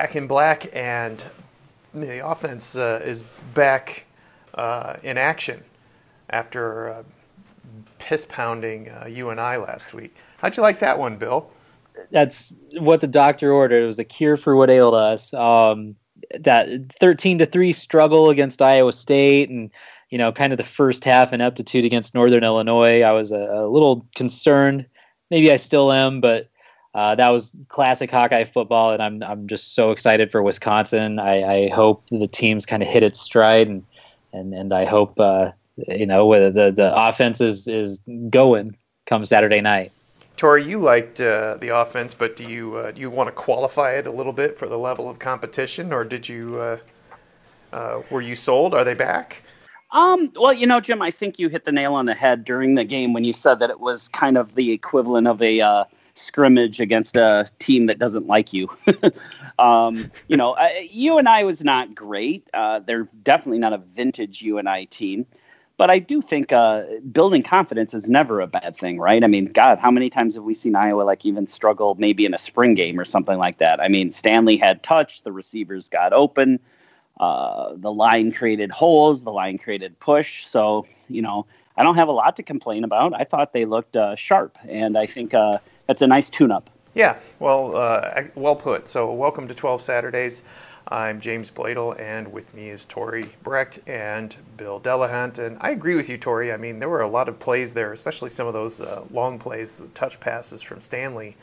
back in black, and the offense uh, is back uh, in action after uh, piss pounding uh, UNI last week. How'd you like that one, Bill? That's what the doctor ordered. It was a cure for what ailed us. Um, that 13 to 3 struggle against Iowa State and you know kind of the first half ineptitude against Northern Illinois I was a, a little concerned maybe I still am but uh, that was classic Hawkeye football and I'm I'm just so excited for Wisconsin I, I hope the teams kind of hit its stride and and and I hope uh, you know whether the the offense is is going come Saturday night Tori, you liked uh, the offense, but do you uh, do you want to qualify it a little bit for the level of competition, or did you uh, uh, were you sold? Are they back? Um, well, you know, Jim, I think you hit the nail on the head during the game when you said that it was kind of the equivalent of a uh, scrimmage against a team that doesn't like you. um, you know, I, UNI was not great. Uh, they're definitely not a vintage UNI team. But I do think uh, building confidence is never a bad thing, right? I mean, God, how many times have we seen Iowa like even struggle maybe in a spring game or something like that? I mean, Stanley had touch, the receivers got open, uh, the line created holes, the line created push. So, you know, I don't have a lot to complain about. I thought they looked uh, sharp, and I think uh, that's a nice tune up. Yeah, well, uh, well put. So, welcome to 12 Saturdays. I'm James Bladel, and with me is Tori Brecht and Bill Delahunt. And I agree with you, Tori. I mean, there were a lot of plays there, especially some of those uh, long plays, the touch passes from Stanley.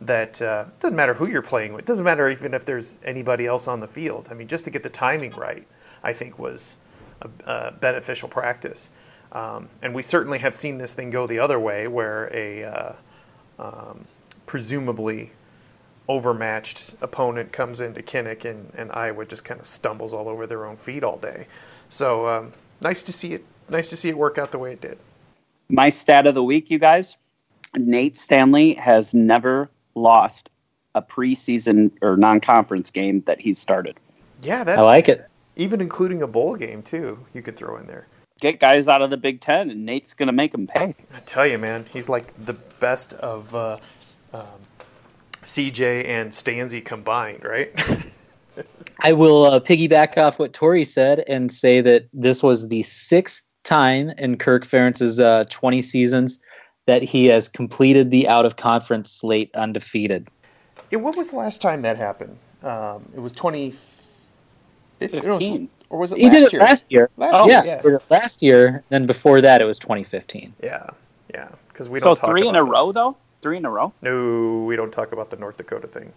That uh, doesn't matter who you're playing with. Doesn't matter even if there's anybody else on the field. I mean, just to get the timing right, I think was a, a beneficial practice. Um, and we certainly have seen this thing go the other way, where a uh, um, presumably overmatched opponent comes into Kinnick and, and Iowa just kind of stumbles all over their own feet all day. So um, nice to see it. Nice to see it work out the way it did. My stat of the week, you guys. Nate Stanley has never lost a preseason or non-conference game that he's started. Yeah, that I like it. Even including a bowl game too, you could throw in there. Get guys out of the Big Ten, and Nate's going to make them pay. I tell you, man, he's like the best of uh, um, CJ and Stanzi combined, right? I will uh, piggyback off what Tori said and say that this was the sixth time in Kirk Ferentz's uh, 20 seasons that he has completed the out of conference slate undefeated. Yeah, when was the last time that happened? Um, it was 2015. Or was it he last did it year? last year. Last oh, year, yeah, yeah. last year. Then before that, it was 2015. Yeah, yeah. Because we So don't talk three in about a that. row, though. Three in a row. No, we don't talk about the North Dakota thing.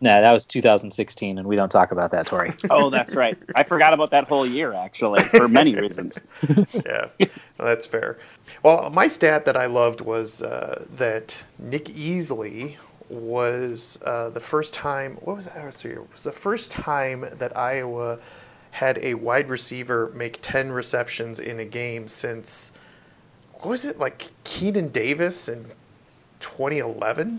No, that was 2016, and we don't talk about that, Tori. Oh, that's right. I forgot about that whole year actually for many reasons. yeah, well, that's fair. Well, my stat that I loved was uh, that Nick Easley was uh, the first time. What was that? Let's It was the first time that Iowa had a wide receiver make ten receptions in a game since. What was it like Keenan Davis in 2011?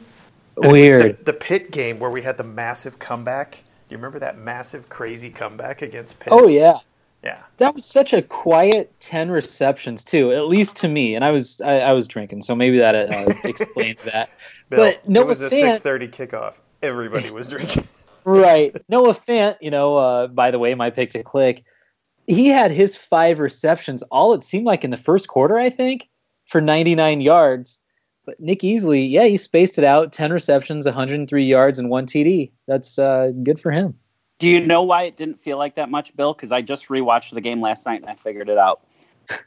And it was Weird. The, the Pitt game where we had the massive comeback. Do you remember that massive, crazy comeback against Pitt? Oh yeah, yeah. that was such a quiet 10 receptions too, at least to me. And I was I, I was drinking, so maybe that uh, explains that. Bill, But no, it was a 6:30 kickoff. Everybody was drinking. Right. Noah Fant, you know, uh, by the way, my pick to click, he had his five receptions, all it seemed like in the first quarter, I think, for 99 yards. But Nick Easley, yeah, he spaced it out 10 receptions, 103 yards, and one TD. That's uh, good for him. Do you know why it didn't feel like that much, Bill? Because I just rewatched the game last night and I figured it out.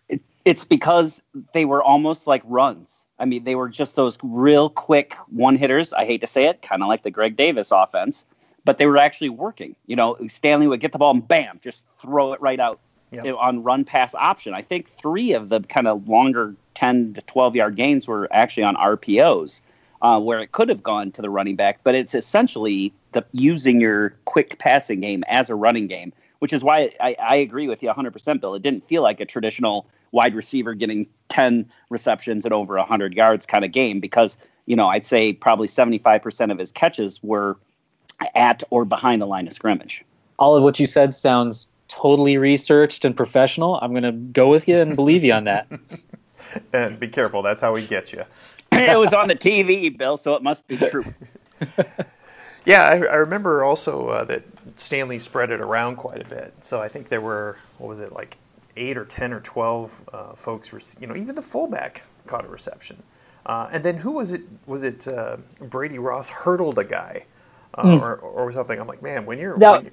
It, it's because they were almost like runs. I mean, they were just those real quick one hitters. I hate to say it, kind of like the Greg Davis offense, but they were actually working. You know, Stanley would get the ball and bam, just throw it right out Yep. on run pass option. I think three of the kind of longer 10 to 12 yard gains were actually on RPOs. Uh, where it could have gone to the running back, but it's essentially the using your quick passing game as a running game, which is why I, I agree with you 100%, Bill. It didn't feel like a traditional wide receiver getting 10 receptions and over 100 yards kind of game because, you know, I'd say probably 75% of his catches were at or behind the line of scrimmage. All of what you said sounds totally researched and professional. I'm going to go with you and believe you on that. and be careful, that's how we get you. it was on the TV, Bill, so it must be true. Yeah, I, I remember also uh, that Stanley spread it around quite a bit. So I think there were what was it like eight or ten or twelve uh, folks were you know even the fullback caught a reception. Uh, and then who was it? Was it uh, Brady Ross hurdled a guy uh, mm. or, or something? I'm like, man, when you're, now, when you're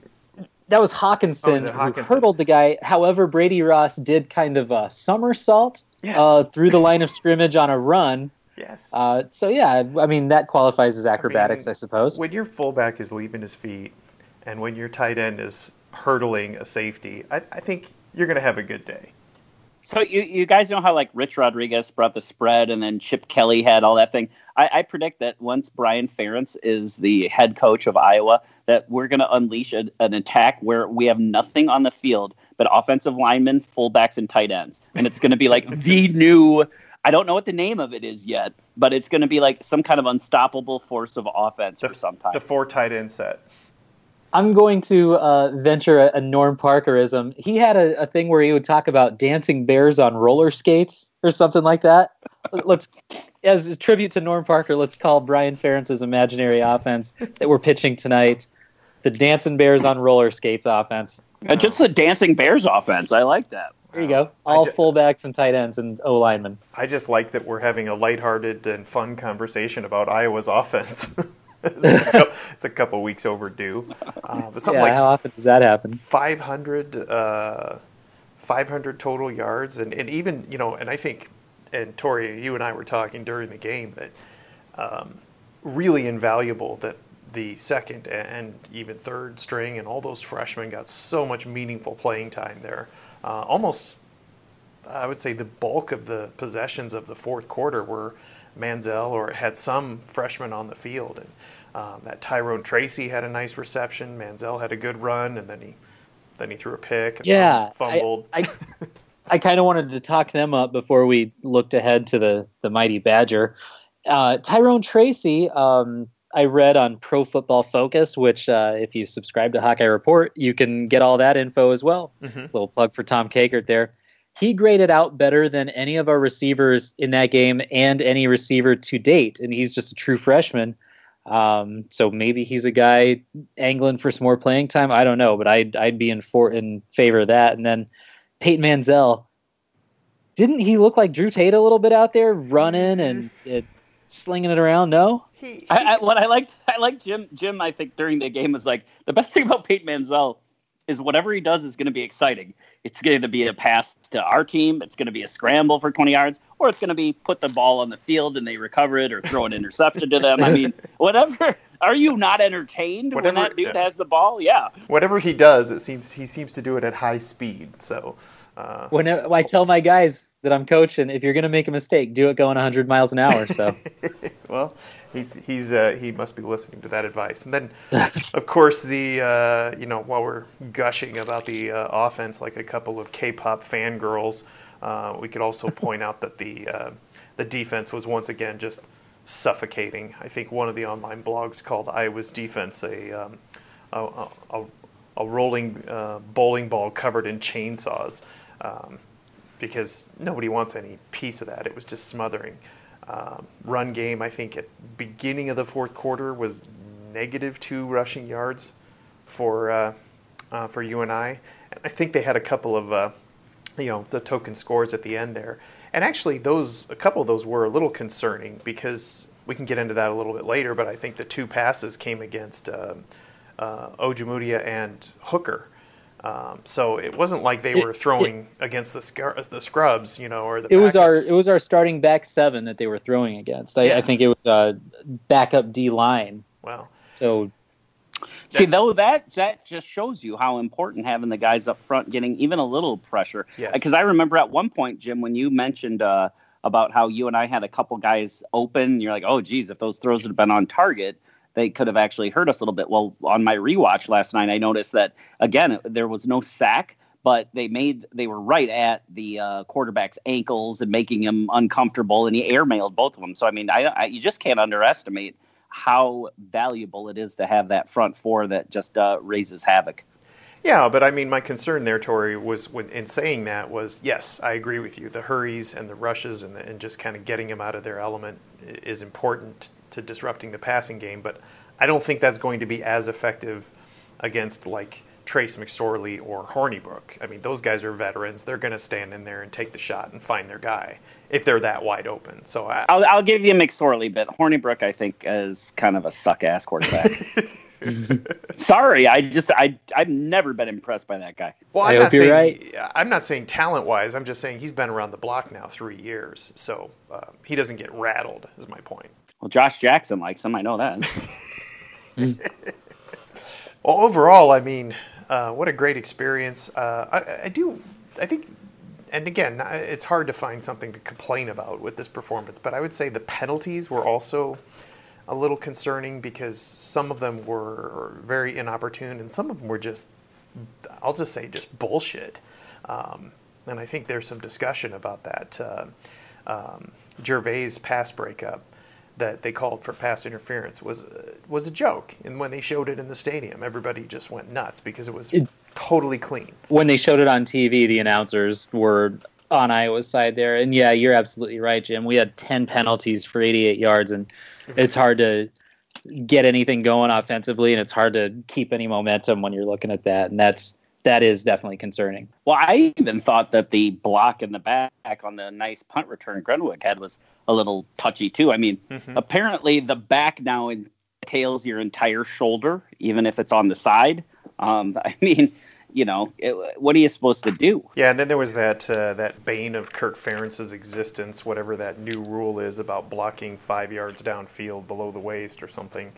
that was Hockenson, oh, Hockenson, who hurdled the guy. However, Brady Ross did kind of a somersault yes. uh, through the line of scrimmage on a run. Yes. Uh, so yeah, I mean that qualifies as acrobatics, I, mean, I, suppose. When your fullback is leaving his feet, and when your tight end is hurdling a safety, I, I think you're going to have a good day. So you, you guys know how like Rich Rodriguez brought the spread, and then Chip Kelly had all that thing. I, I predict that once Brian Ferentz is the head coach of Iowa, that we're going to unleash a, an attack where we have nothing on the field but offensive linemen, fullbacks, and tight ends, and it's going to be like the new. I don't know what the name of it is yet, but it's going to be like some kind of unstoppable force of offense the, for some time. The four tight end set. I'm going to uh, venture a, a, Norm Parkerism. He had a, a, thing where he would talk about dancing bears on roller skates or something like that. let's, as a tribute to Norm Parker, let's call Brian Ferentz's imaginary offense that we're pitching tonight the dancing bears on roller skates offense. Uh, just the dancing bears offense. I like that. There you go. All fullbacks and tight ends and O linemen. I just like that we're having a lighthearted and fun conversation about Iowa's offense. it's, a couple, it's, a couple, weeks overdue. Uh, but something yeah, like how often does that happen? 500, uh, 500 total yards, and, and even you know, and I think, and Tori, you and I were talking during the game that um, really invaluable that the second and even third string and all those freshmen got so much meaningful playing time there. Uh, almost, I would say, the bulk of the possessions of the fourth quarter were Mansell or had some freshman on the field, and um, that Tyrone Tracy had a nice reception. Mansell had a good run, and then he then he threw a pick. And yeah, fumbled. I, I, I kind of wanted to talk them up before we looked ahead to the the mighty Badger. Uh, Tyrone Tracy, um, I read on Pro Football Focus, which uh, if you subscribe to Hawkeye Report, you can get all that info as well. Mm-hmm. Little plug for Tom Kakert there. He graded out better than any of our receivers in that game and any receiver to date, and he's just a true freshman. Um, so maybe he's a guy angling for some more playing time. I don't know, but I'd I'd be in for in favor of that. And then Peyton Mansell, didn't he look like Drew Tate a little bit out there running and it, slinging it around? No. He, he, I, I, what I liked, I liked Jim. Jim, I think during the game was like the best thing about Peyton Mansell is whatever he does is going to be exciting. It's going to be a pass to our team. It's going to be a scramble for 20 yards, or it's going to be put the ball on the field and they recover it or throw an interception to them. I mean, whatever. Are you not entertained whatever, when that dude yeah. has the ball? Yeah. Whatever he does, it seems he seems to do it at high speed. So. Uh, when I tell my guys that I'm coaching, if you're going to make a mistake, do it going 100 miles an hour. So. well, he's he's uh, he must be listening to that advice. And then, of course, the uh, you know while we're gushing about the uh, offense like a couple of K-pop fangirls, uh, we could also point out that the uh, the defense was once again just suffocating. I think one of the online blogs called Iowa's defense a um, a, a, a, rolling uh, bowling ball covered in chainsaws. Um, because nobody wants any piece of that. It was just smothering. Um, run game, I think at beginning of the fourth quarter was negative two rushing yards for uh, uh, for UNI. And I I think they had a couple of uh, you know the token scores at the end there. And actually, those a couple of those were a little concerning because we can get into that a little bit later. But I think the two passes came against uh, uh, Ojemudia and Hooker. Um, so it wasn't like they were throwing it, against the scar- the scrubs, you know, or the. It was our it was our starting back seven that they were throwing against. I, yeah. I think it was a backup D line. Wow. So. See, though that that just shows you how important having the guys up front getting even a little pressure. Because yes. I remember at one point, Jim, when you mentioned uh, about how UNI had a couple guys open, you're like, "Oh, geez, if those throws had been on target." They could have actually hurt us a little bit. Well, on my rewatch last night, I noticed that again there was no sack, but they made they were right at the uh, quarterback's ankles and making him uncomfortable, and he airmailed both of them. So I mean, I, I you just can't underestimate how valuable it is to have that front four that just uh, raises havoc. Yeah, but I mean, my concern there, Tori, was when, in saying that was yes, I agree with you. The hurries and the rushes and, the, and just kind of getting them out of their element is important to disrupting the passing game. But I don't think that's going to be as effective against like Trace McSorley or Hornibrook. I mean, those guys are veterans. They're going to stand in there and take the shot and find their guy if they're that wide open. So I, I'll, I'll give you McSorley, but Hornibrook, I think, is kind of a suck ass quarterback. Sorry, I just I I've never been impressed by that guy. Well, I I'm hope not you're saying right. I'm not saying talent wise. I'm just saying he's been around the block now three years, so uh, he doesn't get rattled. Is my point. Well, Josh Jackson likes him. I know that. Well, overall, I mean, uh, what a great experience. Uh, I, I do, I think, and again, it's hard to find something to complain about with this performance, but I would say the penalties were also a little concerning because some of them were very inopportune and some of them were just, I'll just say, just bullshit. Um, and I think there's some discussion about that. Uh, um, Gervase pass breakup that they called for pass interference was uh, was a joke, and when they showed it in the stadium, everybody just went nuts because it was totally clean. when they showed it on TV, the announcers were on Iowa's side there. And yeah, you're absolutely right, Jim. We had 10 penalties for 88 yards, and it's hard to get anything going offensively, and it's hard to keep any momentum when you're looking at that. And that's that is definitely concerning. Well, I even thought that the block in the back on the nice punt return Groeneweg had was a little touchy too. I mean, apparently the back now entails your entire shoulder, even if it's on the side. Um, I mean, you know, it, what are you supposed to do? Yeah, and then there was that uh, that bane of Kirk Ferentz's existence, whatever that new rule is about blocking five yards downfield below the waist or something.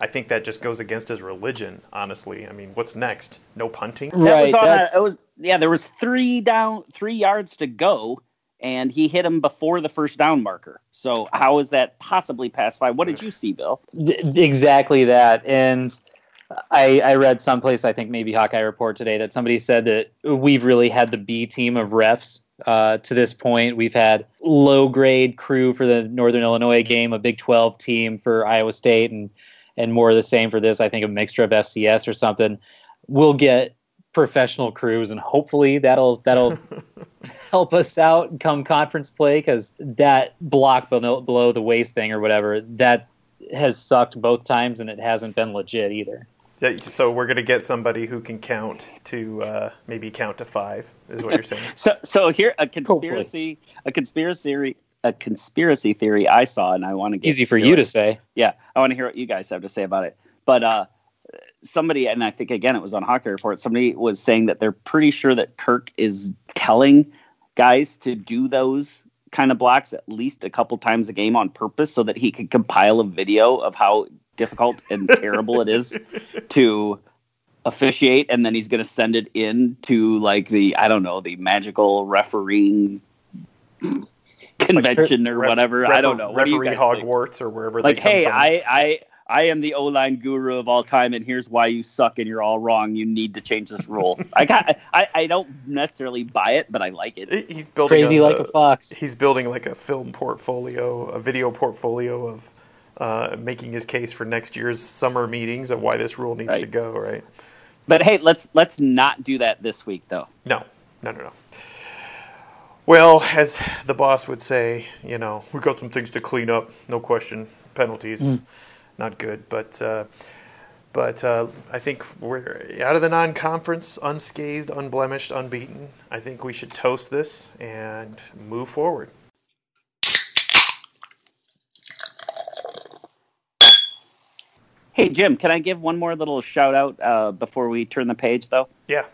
I think that just goes against his religion, honestly. I mean, what's next? No punting? That Right, was on a, it was yeah. There was three down, three yards to go, and he hit him before the first down marker. So how is that possibly past by? What did you see, Bill? Exactly that. And I, I read someplace, I think maybe Hawkeye Report today, that somebody said that we've really had the B team of refs uh, to this point. We've had low grade crew for the Northern Illinois game, a Big 12 team for Iowa State, and and more of the same for this. I think a mixture of FCS or something. We'll get professional crews, and hopefully that'll that'll help us out come conference play because that block below, below the waist thing or whatever that has sucked both times and it hasn't been legit either. Yeah, So we're gonna get somebody who can count to uh, maybe count to five, is what you're saying. So so here a conspiracy a conspiracy a conspiracy theory I saw, and I want to get Easy for you what- to say. Yeah, I want to hear what you guys have to say about it. But uh, somebody, and I think again it was on Hawkeye Report. Somebody was saying that they're pretty sure that Kirk is telling guys to do those kind of blocks at least a couple times a game on purpose, so that he could compile a video of how difficult and terrible it is to officiate, and then he's going to send it in to like the I don't know the magical refereeing convention or Ref- whatever. I don't know. What do you Referee guys think? Or wherever like they come hey from. i i i am the o-line guru of all time and here's why you suck and you're all wrong you need to change this rule i got i i don't necessarily buy it but i like it He's building Crazy a, like a fox. He's building like a film portfolio, a video portfolio of uh, making his case for next year's summer meetings of why this rule needs to go. Right? but hey let's let's not do that this week though No, no, no, no. Well, as the boss would say, you know, we've got some things to clean up. No question. Penalties, not good. But, uh, but uh, I think we're out of the non-conference, unscathed, unblemished, unbeaten. I think we should toast this and move forward. hey jim can i give one more little shout out uh, before we turn the page though Yeah.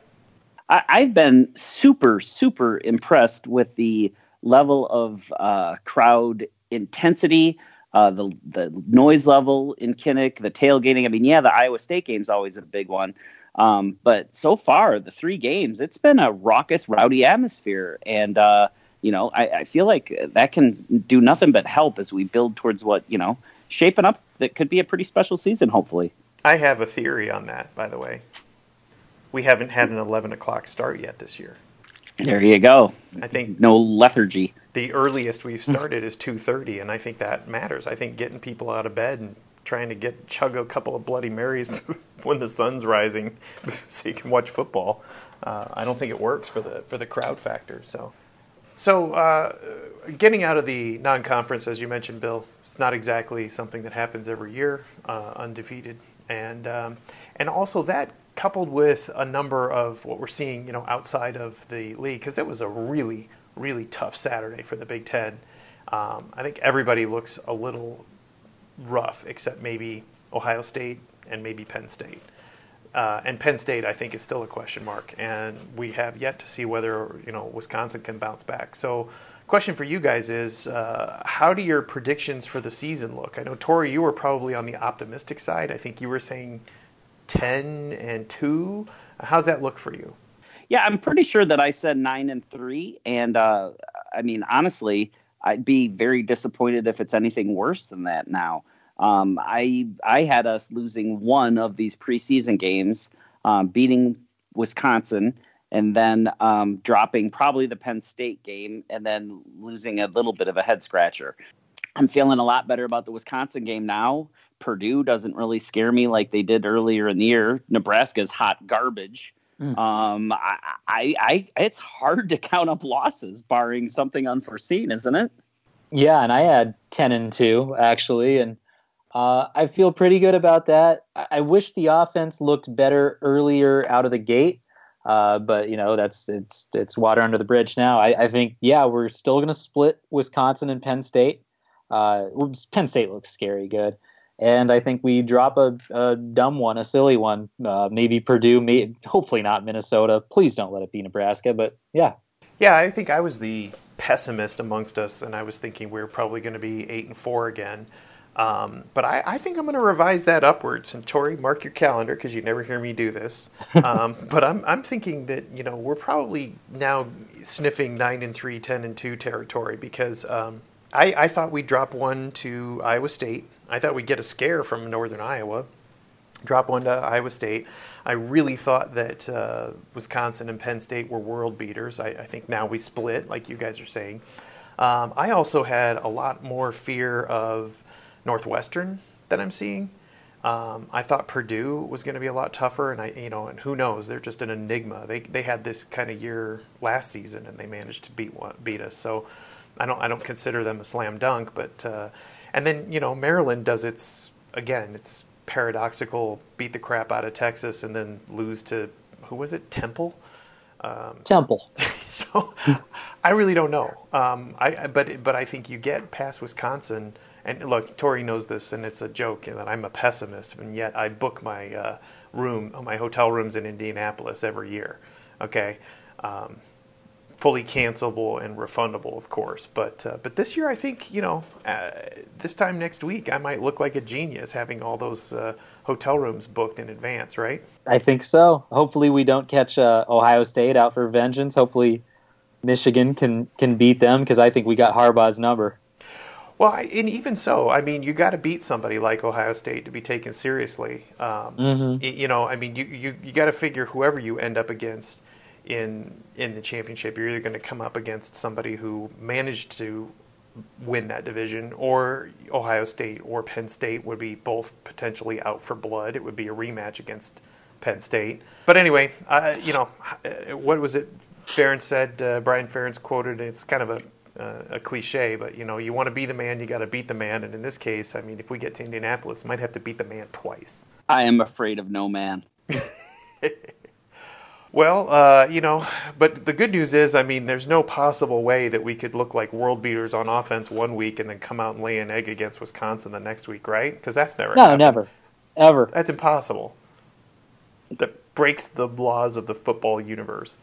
I, I've been super, super impressed with the level of uh, crowd intensity, uh, the the noise level in Kinnick, the tailgating. I mean, yeah, the Iowa State game's always a big one, um, but so far the three games, it's been a raucous, rowdy atmosphere, and uh, you know, I, I feel like that can do nothing but help as we build towards what you know, shaping up that could be a pretty special season, hopefully. I have a theory on that, by the way. We haven't had an 11 o'clock start yet this year. There you go. I think No lethargy. the earliest we've started is 2.30 and i think that matters i think getting people out of bed and trying to get chug a couple of bloody marys when the sun's rising so you can watch football uh, i don't think it works for the for the crowd factor so So, uh, getting out of the non-conference, as you mentioned, Bill, it's not exactly something that happens every year, uh, undefeated, and um, and also that coupled with a number of what we're seeing, you know, outside of the league, because it was a really, really tough Saturday for the Big Ten. Um, I think everybody looks a little rough, except maybe Ohio State and maybe Penn State. Uh, and Penn State, I think, is still a question mark, and we have yet to see whether you know Wisconsin can bounce back. So, question for you guys is, uh, how do your predictions for the season look? I know Tori, you were probably on the optimistic side. I think you were saying ten and two. How's that look for you? Yeah, I'm pretty sure that I said nine and three, and uh, I mean honestly, I'd be very disappointed if it's anything worse than that now. Um, I I had us losing one of these preseason games, um, beating Wisconsin, and then um, dropping probably the Penn State game, and then losing a little bit of a head scratcher. I'm feeling a lot better about the Wisconsin game now. Purdue doesn't really scare me like they did earlier in the year. Nebraska's hot garbage. Mm. Um, I, I, I, it's hard to count up losses, barring something unforeseen, isn't it? Yeah, and I had ten and two actually, and uh, I feel pretty good about that. I, I, wish the offense looked better earlier out of the gate, uh, but you know that's it's it's water under the bridge now. I, I think yeah, we're still going to split Wisconsin and Penn State. Uh, Penn State looks scary good, and I think we drop a, a dumb one, a silly one. Uh, maybe Purdue, may, hopefully not Minnesota. Please don't let it be Nebraska. But yeah, yeah, I think I was the pessimist amongst us, and I was thinking we are probably going to be eight and four again. Um, but I, I, think I'm going to revise that upwards. And Tori, mark your calendar because you never hear me do this. Um, but I'm, I'm thinking that you know we're probably now sniffing nine and three, 10 and two territory because um, I, I thought we'd drop one to Iowa State. I thought we'd get a scare from Northern Iowa, drop one to Iowa State. I really thought that uh, Wisconsin and Penn State were world beaters. I, I, think now we split, like you guys are saying. Um, I also had a lot more fear of Northwestern that I'm seeing. Um, I thought Purdue was going to be a lot tougher, and I, you know, and who knows? They're just an enigma. They they had this kind of year last season, and they managed to beat one, beat us. So I don't I don't consider them a slam dunk, but uh, and then you know Maryland does its again. It's paradoxical. Beat the crap out of Texas, and then lose to who was it? Temple. Um, Temple. so I really don't know. Um, I but but I think you get past Wisconsin and look, Tori knows this, and it's a joke that I'm a pessimist, and yet I book my uh, room, my hotel rooms in Indianapolis every year. Okay, um, fully cancelable and refundable, of course. But uh, but this year, I think you know, uh, this time next week, I might look like a genius having all those uh, hotel rooms booked in advance, right? I think so. Hopefully, we don't catch uh, Ohio State out for vengeance. Hopefully. Michigan can can beat them because I think we got Harbaugh's number. Well, and even so, I mean, you got to beat somebody like Ohio State to be taken seriously. Um, mm-hmm. You know, I mean, you you, you got to figure whoever you end up against in in the championship, you're either going to come up against somebody who managed to win that division, or Ohio State or Penn State would be both potentially out for blood. It would be a rematch against Penn State. But anyway, uh, you know, what was it? Ferentz said, uh, Brian Ferentz quoted, it's kind of a uh, a cliche, but you know, you want to be the man, you got to beat the man. And in this case, I mean, if we get to Indianapolis, might have to beat the man twice. I am afraid of no man. Well, uh, you know, but the good news is, I mean, there's no possible way that we could look like world beaters on offense one week and then come out and lay an egg against Wisconsin the next week, right? Because that's never no, happened. never, ever. That's impossible. That breaks the laws of the football universe.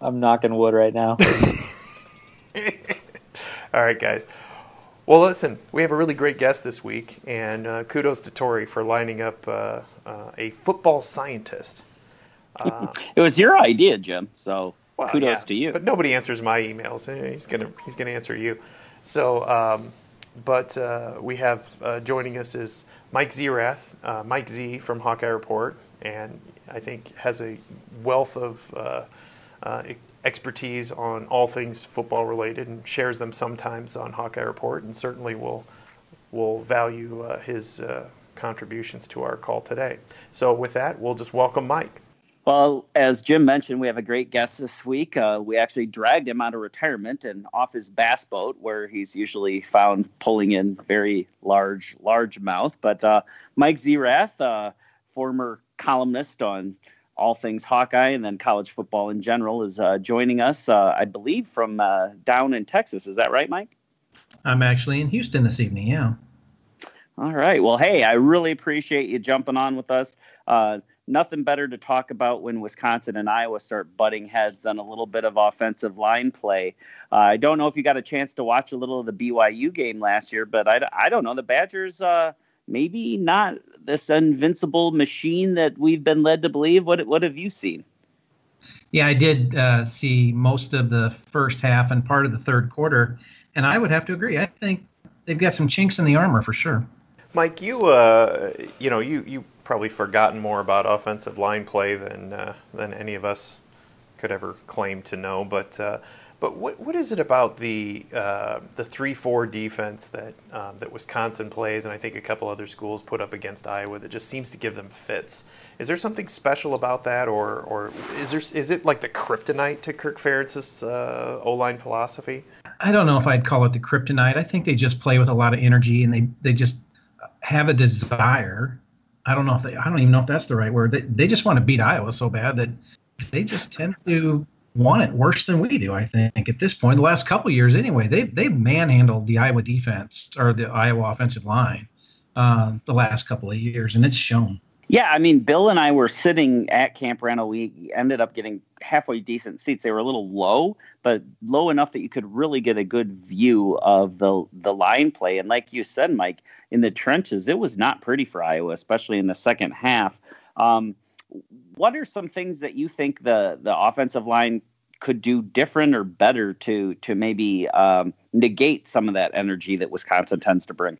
I'm knocking wood right now. All right, guys. Well, listen, we have a really great guest this week, and uh, kudos to Tori for lining up uh, uh, a football scientist. it was your idea, Jim. So well, kudos yeah, to you. But nobody answers my emails. Eh, he's gonna he's gonna answer you. So, um, but uh, we have uh, joining us is Mike Zierath, uh, Mike Z from Hawkeye Report, and I think has a wealth of expertise on all things football related and shares them sometimes on Hawkeye Report, and certainly will will value uh, his uh, contributions to our call today. So with that, we'll just welcome Mike. Well, as Jim mentioned, we have a great guest this week. Uh, we actually dragged him out of retirement and off his bass boat, where he's usually found pulling in very large, large mouth. But uh, Mike Zierath, uh, former columnist on all things Hawkeye and then college football in general, is uh, joining us, uh, I believe, from uh, down in Texas. Is that right, Mike? I'm actually in Houston this evening. Yeah. All right. Well, hey, I really appreciate you jumping on with us. Nothing better to talk about when Wisconsin and Iowa start butting heads than a little bit of offensive line play. Uh, I don't know if you got a chance to watch a little of the BYU game last year, but I, I don't know. The Badgers, uh, maybe not this invincible machine that we've been led to believe. What, what have you seen? Yeah, I did uh, see most of the first half and part of the third quarter, and I would have to agree. I think they've got some chinks in the armor for sure. Mike, you uh, you know you you probably forgotten more about offensive line play than uh, than any of us could ever claim to know. But uh, but what what is it about the uh, the three four defense that um, that Wisconsin plays, and I think a couple other schools put up against Iowa that just seems to give them fits? Is there something special about that, or or is there is it like the kryptonite to Kirk Ferentz's uh, O line philosophy? I don't know if I'd call it the kryptonite. I think they just play with a lot of energy, and they they just have a desire. I don't know if they, I don't even know if that's the right word. They, they just want to beat Iowa so bad that they just tend to want it worse than we do. I think at this point, the last couple years anyway, they they've manhandled the Iowa defense or the Iowa offensive line uh, the last couple of years, and it's shown. Yeah, I mean, Bill and I were sitting at Camp Randall. We ended up getting halfway decent seats. They were a little low, but low enough that you could really get a good view of the the line play. And like you said, Mike, in the trenches, it was not pretty for Iowa, especially in the second half. Um, what are some things that you think the the offensive line could do different or better to to maybe um, negate some of that energy that Wisconsin tends to bring?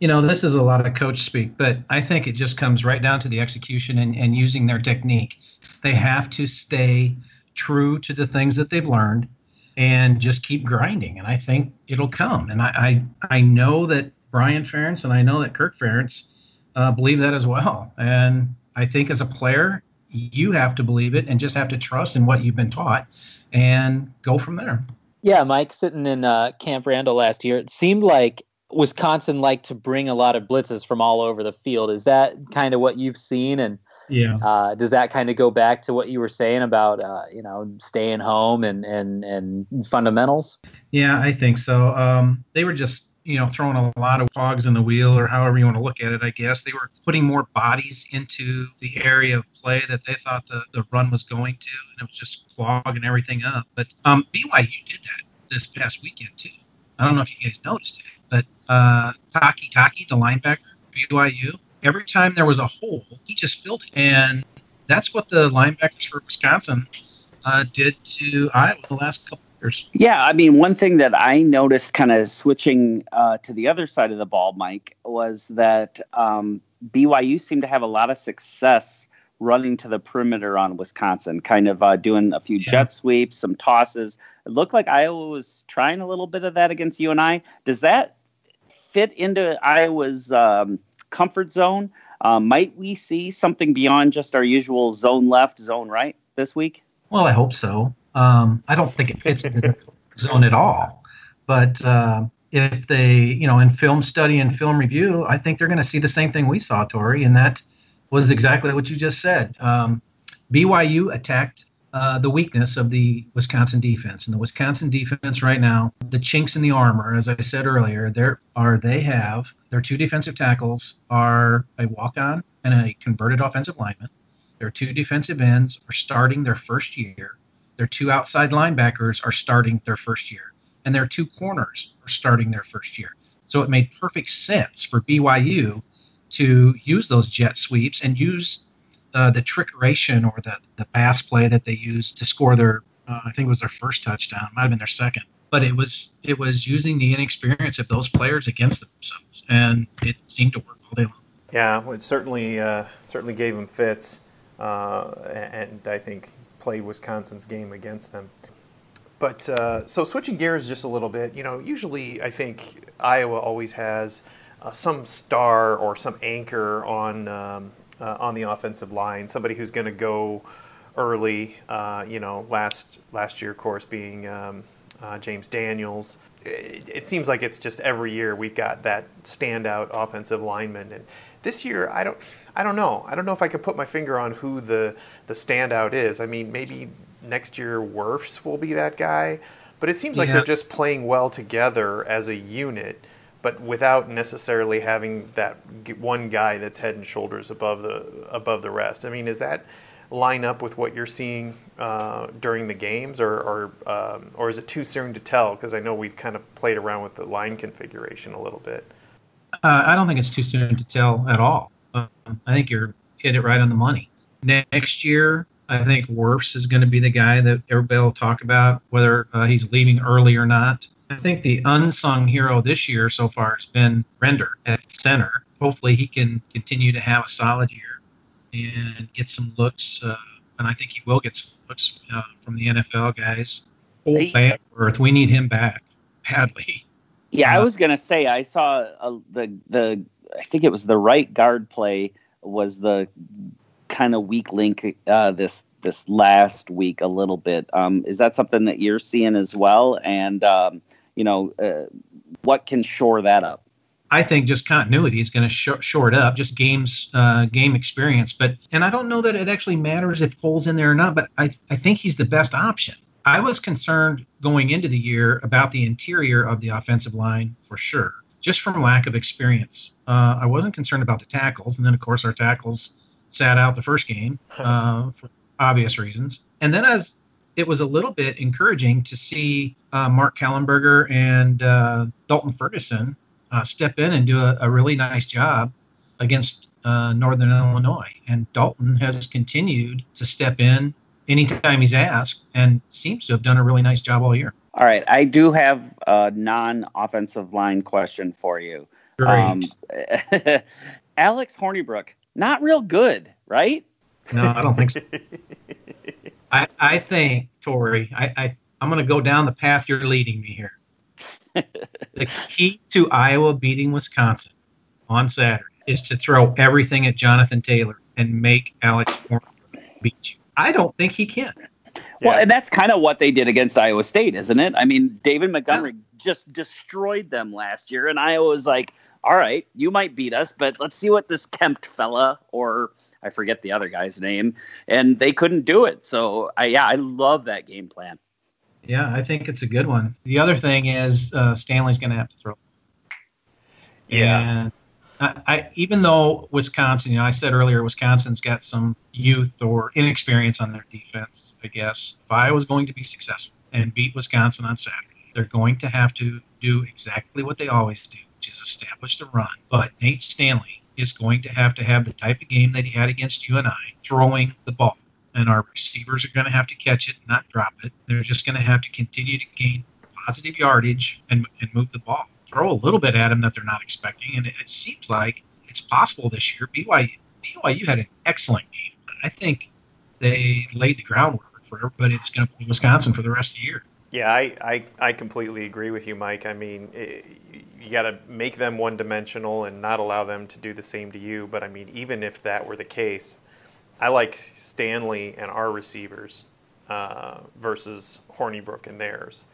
You know, this is a lot of coach speak, but I think it just comes right down to the execution and, and using their technique. They have to stay true to the things that they've learned and just keep grinding. And I think it'll come. And I, I, I know that Brian Ferentz and I know that Kirk Ferentz uh, believe that as well. And I think as a player, you have to believe it and just have to trust in what you've been taught and go from there. Yeah, Mike, sitting in uh, Camp Randall last year, it seemed like Wisconsin like to bring a lot of blitzes from all over the field. Is that kind of what you've seen? And yeah, uh, does that kind of go back to what you were saying about uh, you know staying home and and and fundamentals? Yeah, I think so. Um, they were just you know throwing a lot of hogs in the wheel, or however you want to look at it. I guess they were putting more bodies into the area of play that they thought the the run was going to, and it was just clogging everything up. But um, BYU did that this past weekend too. I don't know if you guys noticed it but uh, Takitaki, the linebacker, BYU, every time there was a hole, he just filled it. And that's what the linebackers for Wisconsin uh, did to Iowa the last couple years. Yeah, I mean, one thing that I noticed kind of switching uh, to the other side of the ball, Mike, was that um, BYU seemed to have a lot of success running to the perimeter on Wisconsin, kind of uh, doing a few yeah. jet sweeps, some tosses. It looked like Iowa was trying a little bit of that against UNI. Does that fit into Iowa's um, comfort zone? Um, might we see something beyond just our usual zone left, zone right this week? Well, I hope so. Um, I don't think it fits into the zone at all. But uh, if they, you know, in film study and film review, I think they're going to see the same thing we saw, Tori, and that was exactly what you just said. Um, BYU attacked uh, the weakness of the Wisconsin defense. And the Wisconsin defense right now, the chinks in the armor, as I said earlier, there are they have their two defensive tackles are a walk-on and a converted offensive lineman. Their two defensive ends are starting their first year. Their two outside linebackers are starting their first year. And their two corners are starting their first year. So it made perfect sense for BYU to use those jet sweeps and use uh, the trickeration or the, the pass play that they used to score their, uh, I think it was their first touchdown, might have been their second. But it was it was using the inexperience of those players against themselves, and it seemed to work all day long. Yeah, it certainly uh, certainly gave them fits, uh, and I think played Wisconsin's game against them. But uh, so switching gears just a little bit, you know, usually I think Iowa always has uh, some star or some anchor on um, uh, on the offensive line, somebody who's going to go early. Uh, you know, last last year, of course, being um, uh, James Daniels. It, it, seems like it's just every year we've got that standout offensive lineman, and this year I don't. I don't know. I don't know if I could put my finger on who the the standout is. I mean, maybe next year Wirfs will be that guy, but it seems like yeah. they're just playing well together as a unit but without necessarily having that one guy that's head and shoulders above the above the rest. I mean, is that line up with what you're seeing uh, during the games, or or, um, or is it too soon to tell? Because I know we've kind of played around with the line configuration a little bit. Uh, I don't think it's too soon to tell at all. Um, I think you're hit it right on the money. Next year, I think Wirfs is going to be the guy that everybody will talk about, whether uh, he's leaving early or not. I think the unsung hero this year so far has been Render at center. Hopefully, he can continue to have a solid year and get some looks. Uh, and I think he will get some looks uh, from the NFL guys. Cole Banwart, we need him back badly. Yeah, uh, I was gonna say I saw uh, the the I think it was the right guard play was the kind of weak link uh, this this last week a little bit. Um, is that something that you're seeing as well? And um, you know, uh, what can shore that up? I think just continuity is going to sh- shore it up, just games, uh, game experience. But and I don't know that it actually matters if Cole's in there or not. But I, I think he's the best option. I was concerned going into the year about the interior of the offensive line for sure, just from lack of experience. Uh, I wasn't concerned about the tackles, and then of course our tackles sat out the first game uh, for obvious reasons. And then as it was a little bit encouraging to see uh, Mark Kallenberger and uh, Dalton Ferguson uh, step in and do a, a, really nice job against uh, Northern Illinois. And Dalton has continued to step in anytime he's asked and seems to have done a really nice job all year. All right. I do have a non offensive line question for you. Um, Alex Hornibrook, not real good, right? No, I don't think so. I, I think, Tori, I, I, I'm going to go down the path you're leading me here. the key to Iowa beating Wisconsin on Saturday is to throw everything at Jonathan Taylor and make Alex beat you. I don't think he can. Well, yeah. and that's kind of what they did against Iowa State, isn't it? I mean, David Montgomery yeah. just destroyed them last year, and Iowa was like, "All right, you might beat us, but let's see what this Kempt fella or I forget the other guy's name, and they couldn't do it. So I, yeah, I love that game plan. Yeah, I think it's a good one. The other thing is uh, Stanley's going to have to throw. Yeah. And I, I, even though Wisconsin, you know, I said earlier, Wisconsin's got some youth or inexperience on their defense. I guess if I was going to be successful and beat Wisconsin on Saturday, they're going to have to do exactly what they always do, which is establish the run. But Nate Stanley is going to have to have the type of game that he had against UNI, throwing the ball. And our receivers are going to have to catch it, not drop it. They're just going to have to continue to gain positive yardage and, and move the ball. Throw a little bit at them that they're not expecting. And it, it seems like it's possible this year. BYU, BYU had an excellent game. I think they laid the groundwork for everybody that's going to play Wisconsin for the rest of the year. Yeah, I, I, I completely agree with you, Mike. I mean, it, you got to make them one dimensional and not allow them to do the same to you. But I mean, even if that were the case, I like Stanley and our receivers uh, versus Hornibrook and theirs,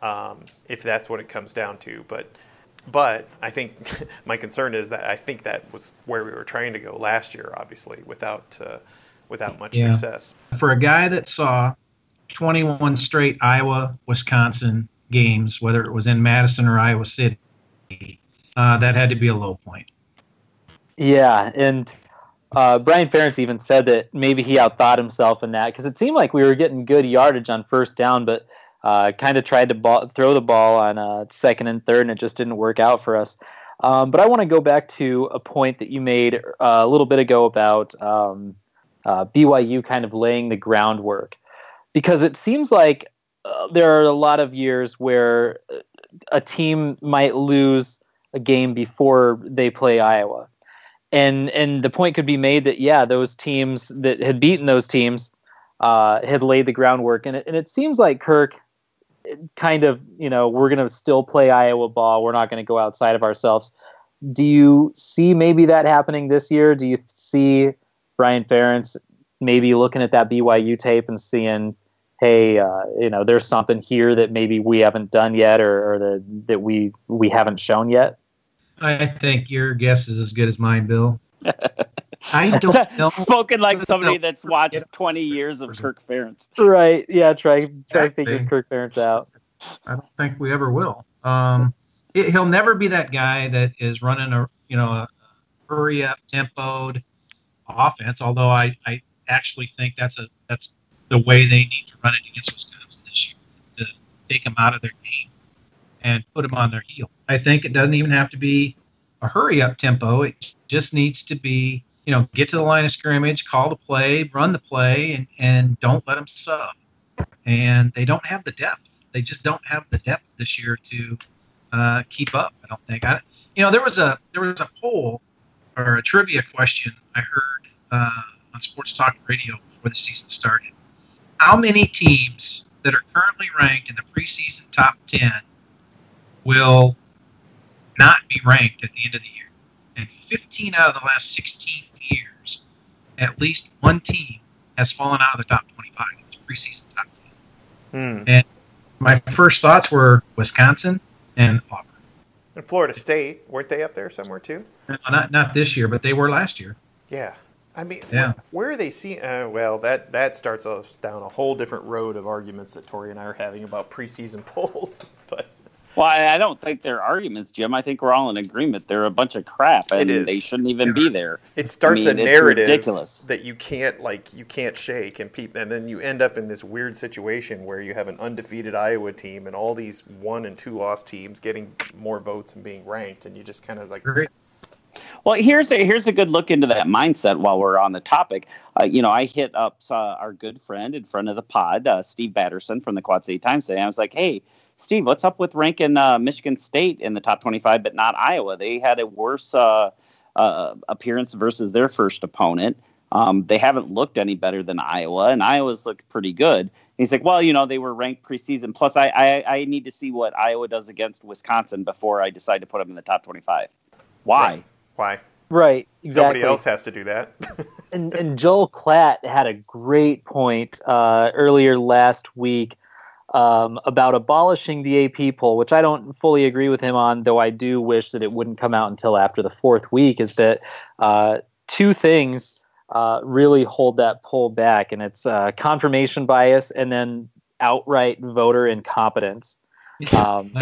um, if that's what it comes down to. But but I think my concern is that I think that was where we were trying to go last year, obviously, without uh, without much yeah. success. For a guy that saw 21 straight Iowa Wisconsin games, whether it was in Madison or Iowa City. Uh, that had to be a low point. Yeah, and uh, Brian Ferentz even said that maybe he outthought himself in that because it seemed like we were getting good yardage on first down, but uh, kind of tried to ball, throw the ball on uh, second and third, and it just didn't work out for us. Um, but I want to go back to a point that you made uh, a little bit ago about um, uh, BYU kind of laying the groundwork because it seems like uh, there are a lot of years where uh, a team might lose a game before they play Iowa. And and the point could be made that yeah, those teams that had beaten those teams uh, had laid the groundwork, and it, and it seems like Kirk kind of you know we're going to still play Iowa ball. We're not going to go outside of ourselves. Do you see maybe that happening this year? Do you see Brian Ferentz maybe looking at that BYU tape and seeing, hey, uh, you know, there's something here that maybe we haven't done yet, or, or the, that we we haven't shown yet? I think your guess is as good as mine, Bill. I don't know. Spoken like somebody that's watched 20 years of Kirk Ferentz. Right. Yeah. Try try Exactly. figuring Kirk Ferentz out. I don't think we ever will. Um, he- he'll never be that guy that is running a you know a hurry up tempoed offense. Although I, I actually think that's a that's the way they need to run it against Wisconsin this year to take them out of their game and put them on their heel. I think it doesn't even have to be a hurry up tempo. It just needs to be you know get to the line of scrimmage, call the play, run the play, and and don't let them sub. And they don't have the depth they just don't have the depth this year to uh, keep up. I don't think. I, you know, there was a there was a poll or a trivia question I heard uh, on Sports Talk Radio before the season started. How many teams that are currently ranked in the preseason top ten will not be ranked at the end of the year? And 15 out of the last 16 years, at least one team has fallen out of the top 25, preseason top 10 Hmm. my first thoughts were Wisconsin and Auburn. And Florida State, weren't they up there somewhere too? No, Not not this year, but they were last year. Yeah. I mean, Yeah. where, where are they seeing? Uh, well, that that starts us down a whole different road of arguments that Tori and I are having about preseason polls. But Well, I I don't think they're arguments, Jim. I think we're all in agreement. They're a bunch of crap, and It is. they shouldn't even be there. it starts mean, a narrative ridiculous. that you can't like you can't shake, and people, and then you end up in this weird situation where you have an undefeated Iowa team and all these one and two loss teams getting more votes and being ranked, and you just kind of like, Great. Well, here's a here's a good look into that mindset while we're on the topic. Uh, you know, I hit up uh, our good friend in front of the pod, uh, Steve Batterson from the Quad City Times today. I was like, "Hey, Steve, what's up with ranking uh, Michigan State in the top 25, but not Iowa? They had a worse uh, uh, appearance versus their first opponent. Um, they haven't looked any better than Iowa, and Iowa's looked pretty good." And he's like, "Well, you know, they were ranked preseason. Plus, I, I I need to see what Iowa does against Wisconsin before I decide to put them in the top 25. Why?" Right. Why? Right. Exactly. Nobody else has to do that. and, and Joel Klatt had a great point uh, earlier last week um, about abolishing the AP poll, which I don't fully agree with him on, though I do wish that it wouldn't come out until after the fourth week. Is that uh, two things uh, really hold that poll back, and it's uh, confirmation bias and then outright voter incompetence. Um,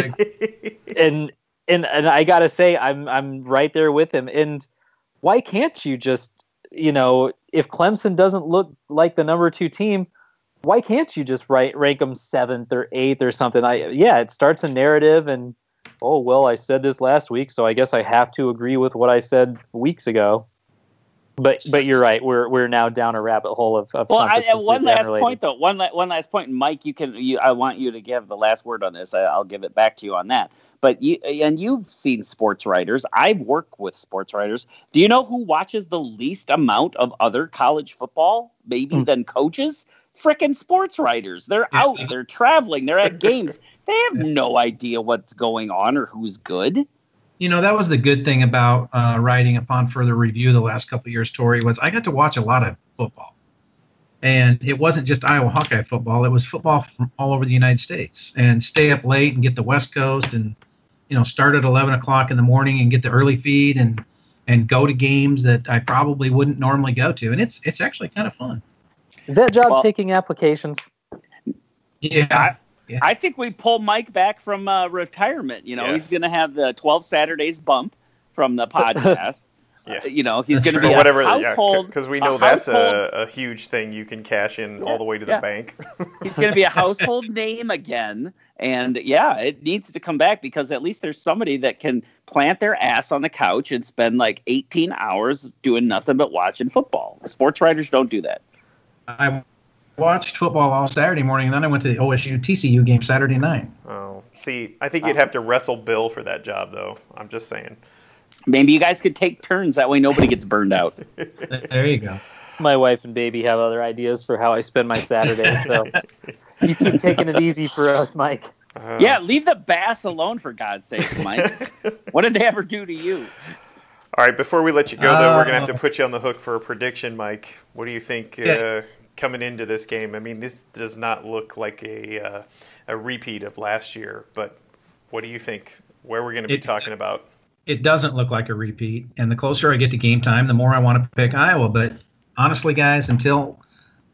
and and and I gotta say, I'm I'm right there with him. And why can't you just, you know, if Clemson doesn't look like the number two team, why can't you just rank rank them seventh or eighth or something? I yeah, it starts a narrative, and oh well, I said this last week, so I guess I have to agree with what I said weeks ago. But but you're right. We're we're now down a rabbit hole of, of Well, I, and one last unrelated. point though. One la- one last point, Mike. You can. You, I want you to give the last word on this. I, I'll give it back to you on that. But you and you've seen sports writers. I work with sports writers. Do you know who watches the least amount of other college football, maybe Hmm. than coaches? Frickin' sports writers. They're out. They're traveling. They're at games. They have no idea what's going on or who's good. You know, that was the good thing about uh, writing upon further review the last couple of years, Tori, was I got to watch a lot of football. And it wasn't just Iowa Hawkeye football; it was football from all over the United States. And stay up late and get the West Coast, and you know, start at eleven o'clock in the morning and get the early feed, and and go to games that I probably wouldn't normally go to. And it's it's actually kind of fun. Is that job Well- taking applications? Yeah, I think we pull Mike back from uh, retirement. You know, Yes. he's going to have the 12 Saturdays bump from the podcast. Yeah. Uh, you know, he's going to For be whatever, a household. because we a know that's a, a huge thing you can cash in all the way to the bank. he's going to be a household name again. And yeah, it needs to come back because at least there's somebody that can plant their ass on the couch and spend like 18 hours doing nothing but watching football. Sports writers don't do that. I watched football all Saturday morning, and then I went to the OSU TCU game Saturday night. oh, see, I think you'd have to wrestle Bill for that job, though. I'm just saying. Maybe you guys could take turns. That way nobody gets burned out. There you go. my wife and baby have other ideas for how I spend my Saturday. So you keep taking it easy for us, Mike. Uh, Yeah, leave the bass alone for God's sakes, Mike. what did they ever do to you? All right, before we let you go, though, we're going to have to Uh, put you on the hook for a prediction, Mike. What do you think Yeah. uh, coming into this game? I mean, this does not look like a uh, a repeat of last year, but what do you think? Where we're going to be It- talking about? It doesn't look like a repeat, and the closer I get to game time, the more I want to pick Iowa. But honestly, guys, until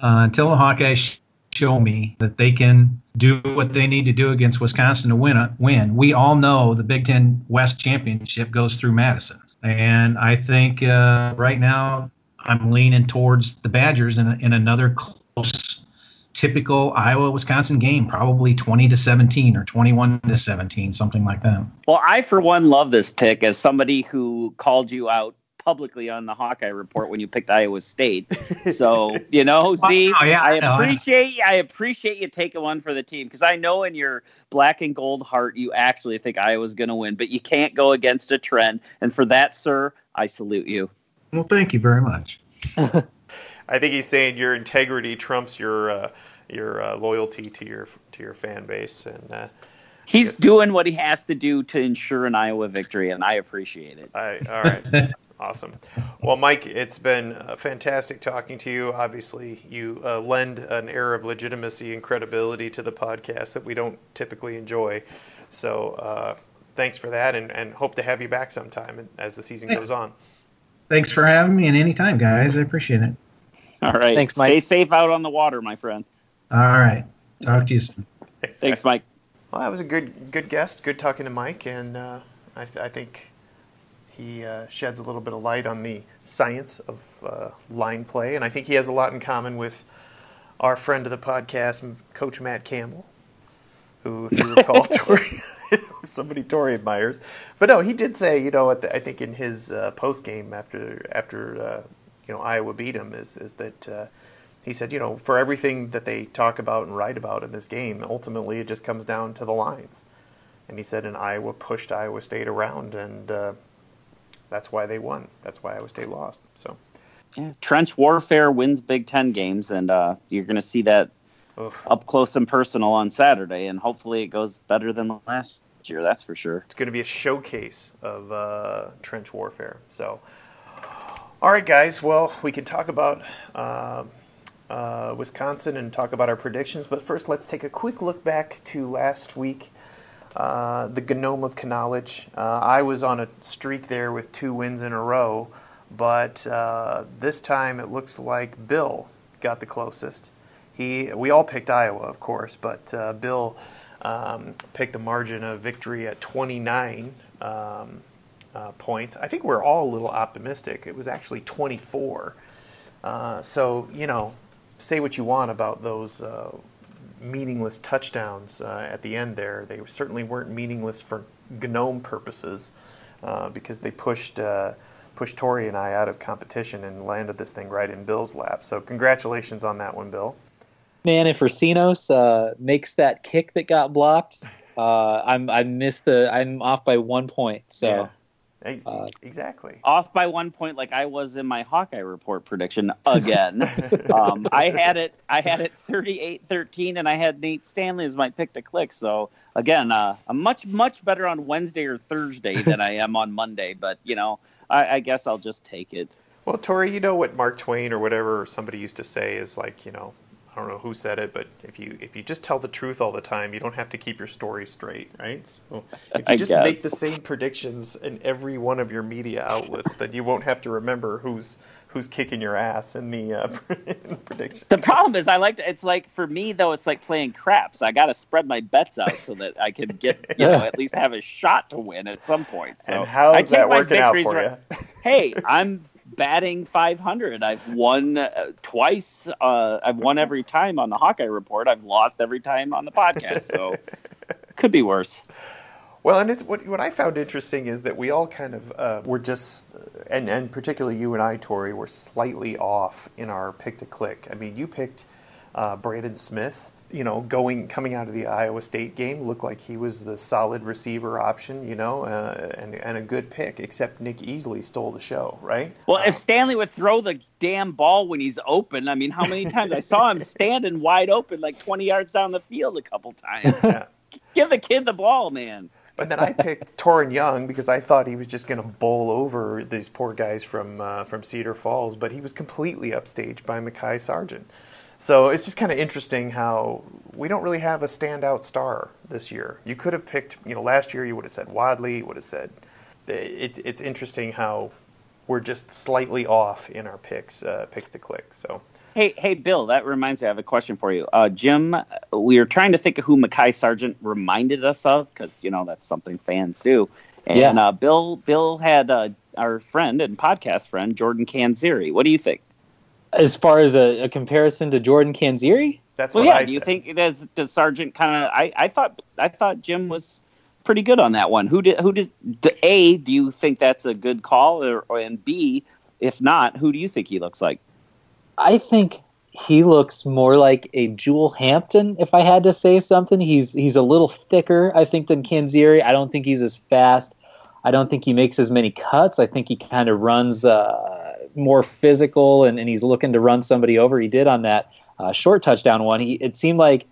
uh, until the Hawkeyes show me that they can do what they need to do against Wisconsin to win, a, win, we all know the Big Ten West Championship goes through Madison, and I think uh, right now I'm leaning towards the Badgers in, in another close, typical Iowa Wisconsin game, probably 20 to 17 or 21 to 17, something like that. Well, I for one love this pick as somebody who called you out publicly on the Hawkeye report when you picked Iowa State. So you know, oh, see, Oh, yeah, I I know, know. appreciate I appreciate you taking one for the team because I know in your black and gold heart you actually think Iowa's going to win, but you can't go against a trend, and for that, sir, I salute you. Well, thank you very much. I think he's saying your integrity trumps your uh, your uh, loyalty to your to your fan base, and uh, He's doing what he has to do to ensure an Iowa victory, and I appreciate it. I all right. Awesome. Well, Mike, it's been uh, fantastic talking to you. Obviously, you uh, lend an air of legitimacy and credibility to the podcast that we don't typically enjoy. So, uh, thanks for that, and, and hope to have you back sometime as the season goes on. Thanks for having me, and anytime, guys. I appreciate it. All right, Thanks, Mike. Stay safe out on the water, my friend. All right. Talk to you soon. Thanks, Mike. Well, that was a good good guest. Good talking to Mike, and uh, I, I think he uh, sheds a little bit of light on the science of uh, line play, and I think he has a lot in common with our friend of the podcast, Coach Matt Campbell, who, if you recall, Tori, somebody Tori admires. But no, he did say, you know, at the, I think in his uh, post game after after uh, you know Iowa beat him, is is that. Uh, he said, you know, for everything that they talk about and write about in this game, ultimately it just comes down to the lines. And he said, and Iowa pushed Iowa State around, and uh, that's why they won. That's why Iowa State lost. So, Yeah, trench warfare wins Big Ten games, and uh, you're going to see that oof. up close and personal on Saturday, and hopefully it goes better than last year. That's for sure. it's going to be a showcase of uh, trench warfare. So, all right, guys. Well, we can talk about uh, uh, Wisconsin and talk about our predictions, but first, let's take a quick look back to last week. Uh, the Gnome of Knowledge. Uh, I was on a streak there with two wins in a row, but uh, this time it looks like Bill got the closest. He, we all picked Iowa, of course, but Bill um, picked margin of victory at 29 um, uh, points. I think we're all a little optimistic. It was actually 24. Uh, so you know, say what you want about those uh, meaningless touchdowns uh, at the end there. They certainly weren't meaningless for gnome purposes uh, because they pushed uh, pushed Tori and I out of competition and landed this thing right in Bill's lap. So congratulations on that one, Bill. Man, if Recinos uh, makes that kick that got blocked, uh, I'm I missed the I'm off by one point. So Yeah. Ex- Uh, exactly. Off by one point, like I was in my Hawkeye report prediction again. um, I had it. I had it 38-13, and I had Nate Stanley as my pick to click. So again, uh, I'm much much better on Wednesday or Thursday than I am on Monday. But you know, I, I guess I'll just take it. Well, Tori, you know what Mark Twain or whatever somebody used to say is like, you know, I don't know who said it, but if you if you just tell the truth all the time, you don't have to keep your story straight, right? So if you just guess. make the same predictions in every one of your media outlets, then you won't have to remember who's who's kicking your ass in the, uh, in the prediction. The problem is, I like to. It's like for me though, it's like playing craps. I got to spread my bets out so that I can get, you know, at least have a shot to win at some point. So and how's I that working out for right- you? hey, I'm batting 500. I've won uh, twice. Uh, I've won every time on the Hawkeye Report. I've lost every time on the podcast. So could be worse. Well, and it's what what I found interesting is that we all kind of uh, were just, and and particularly you and I, Tori, were slightly off in our pick to click. I mean, you picked uh, Brandon Smith. You know, going coming out of the Iowa State game, looked like he was the solid receiver option. You know, uh, and and a good pick. Except Nick Easley stole the show, right? Well, if Stanley would throw the damn ball when he's open, I mean, how many times I saw him standing wide open, like 20 yards down the field a couple times. Yeah. Give the kid the ball, man. But then I picked Toren Young because I thought he was just going to bowl over these poor guys from uh, from Cedar Falls, but he was completely upstaged by Mekhi Sargent. So it's just kind of interesting how we don't really have a standout star this year. You could have picked, you know, last year you would have said Wadley, you would have said. It, it's interesting how we're just slightly off in our picks, uh, picks to click. So. Hey, hey, Bill. That reminds me. I have a question for you, uh, Jim. We were trying to think of who Mekhi Sargent reminded us of, because you know that's something fans do. And yeah. uh, Bill, Bill had uh, our friend and podcast friend Jordan Canzeri. What do you think? As far as a, a comparison to Jordan Canzeri, that's well, what yeah. I do you said. think does does Sargent kind of? I, I thought I thought Jim was pretty good on that one. Who did who does a? Do you think that's a good call, or, or and b? If not, who do you think he looks like? I think he looks more like a Jewel Hampton. If I had to say something, he's he's a little thicker, I think, than Canzeri. I don't think he's as fast. I don't think he makes as many cuts. I think he kind of runs uh, more physical, and, and he's looking to run somebody over. He did on that uh, short touchdown one. He it seemed like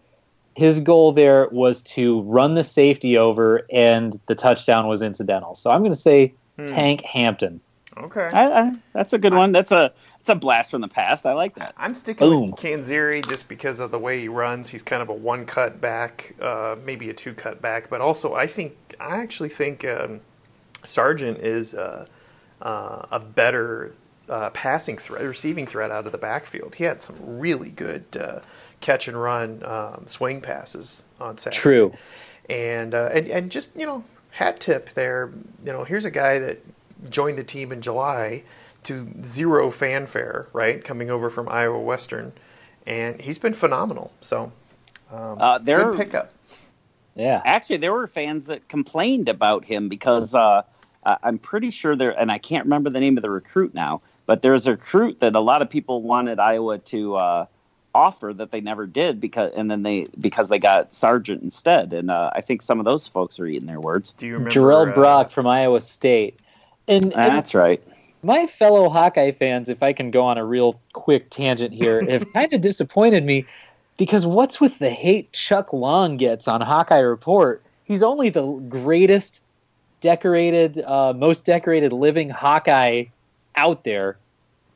his goal there was to run the safety over, and the touchdown was incidental. So I'm going to say hmm. Tank Hampton. Okay, I, I, that's a good one. That's a it's a blast from the past. I like that. I'm sticking Boom. with Canzeri just because of the way he runs. He's kind of a one cut back, uh, maybe a two cut back, but also I think I actually think um, Sargent is uh, uh, a better uh, passing threat, receiving threat out of the backfield. He had some really good uh, catch and run um, swing passes on Saturday. True, and uh, and and just you know hat tip there. You know, here's a guy that joined the team in July to zero fanfare, right? Coming over from Iowa Western, and he's been phenomenal. So, um, uh, good pickup. Yeah, actually, there were fans that complained about him because uh, I'm pretty sure there, and I can't remember the name of the recruit now, but there's a recruit that a lot of people wanted Iowa to uh, offer that they never did because, and then they because they got Sargent instead, and uh, I think some of those folks are eating their words. Do you remember Jarrell uh, Brock from Iowa State? And, that's and, right my fellow Hawkeye fans, if I can go on a real quick tangent here, have kind of disappointed me because what's with the hate Chuck Long gets on Hawkeye Report? He's only the greatest decorated, uh, most decorated living Hawkeye out there,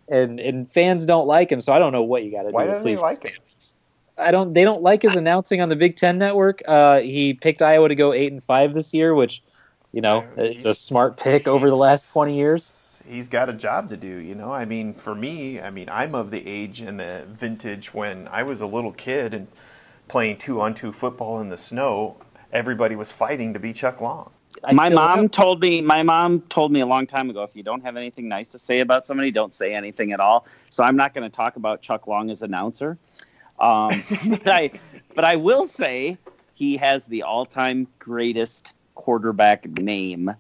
and and fans don't like him. So I don't know what you got to do. Why don't they like him? I don't. They don't like his announcing on the Big Ten Network. Uh, he picked Iowa to go eight and five this year, which, you know, it's a smart pick over the last twenty years he's got a job to do, you know. I mean, for me, I mean, I'm of the age and the vintage when I was a little kid and playing two on two football in the snow. Everybody was fighting to be Chuck Long. I my mom have... told me. My mom told me a long time ago. If you don't have anything nice to say about somebody, don't say anything at all. So I'm not going to talk about Chuck Long as announcer. Um, but I, but I will say he has the all-time greatest quarterback name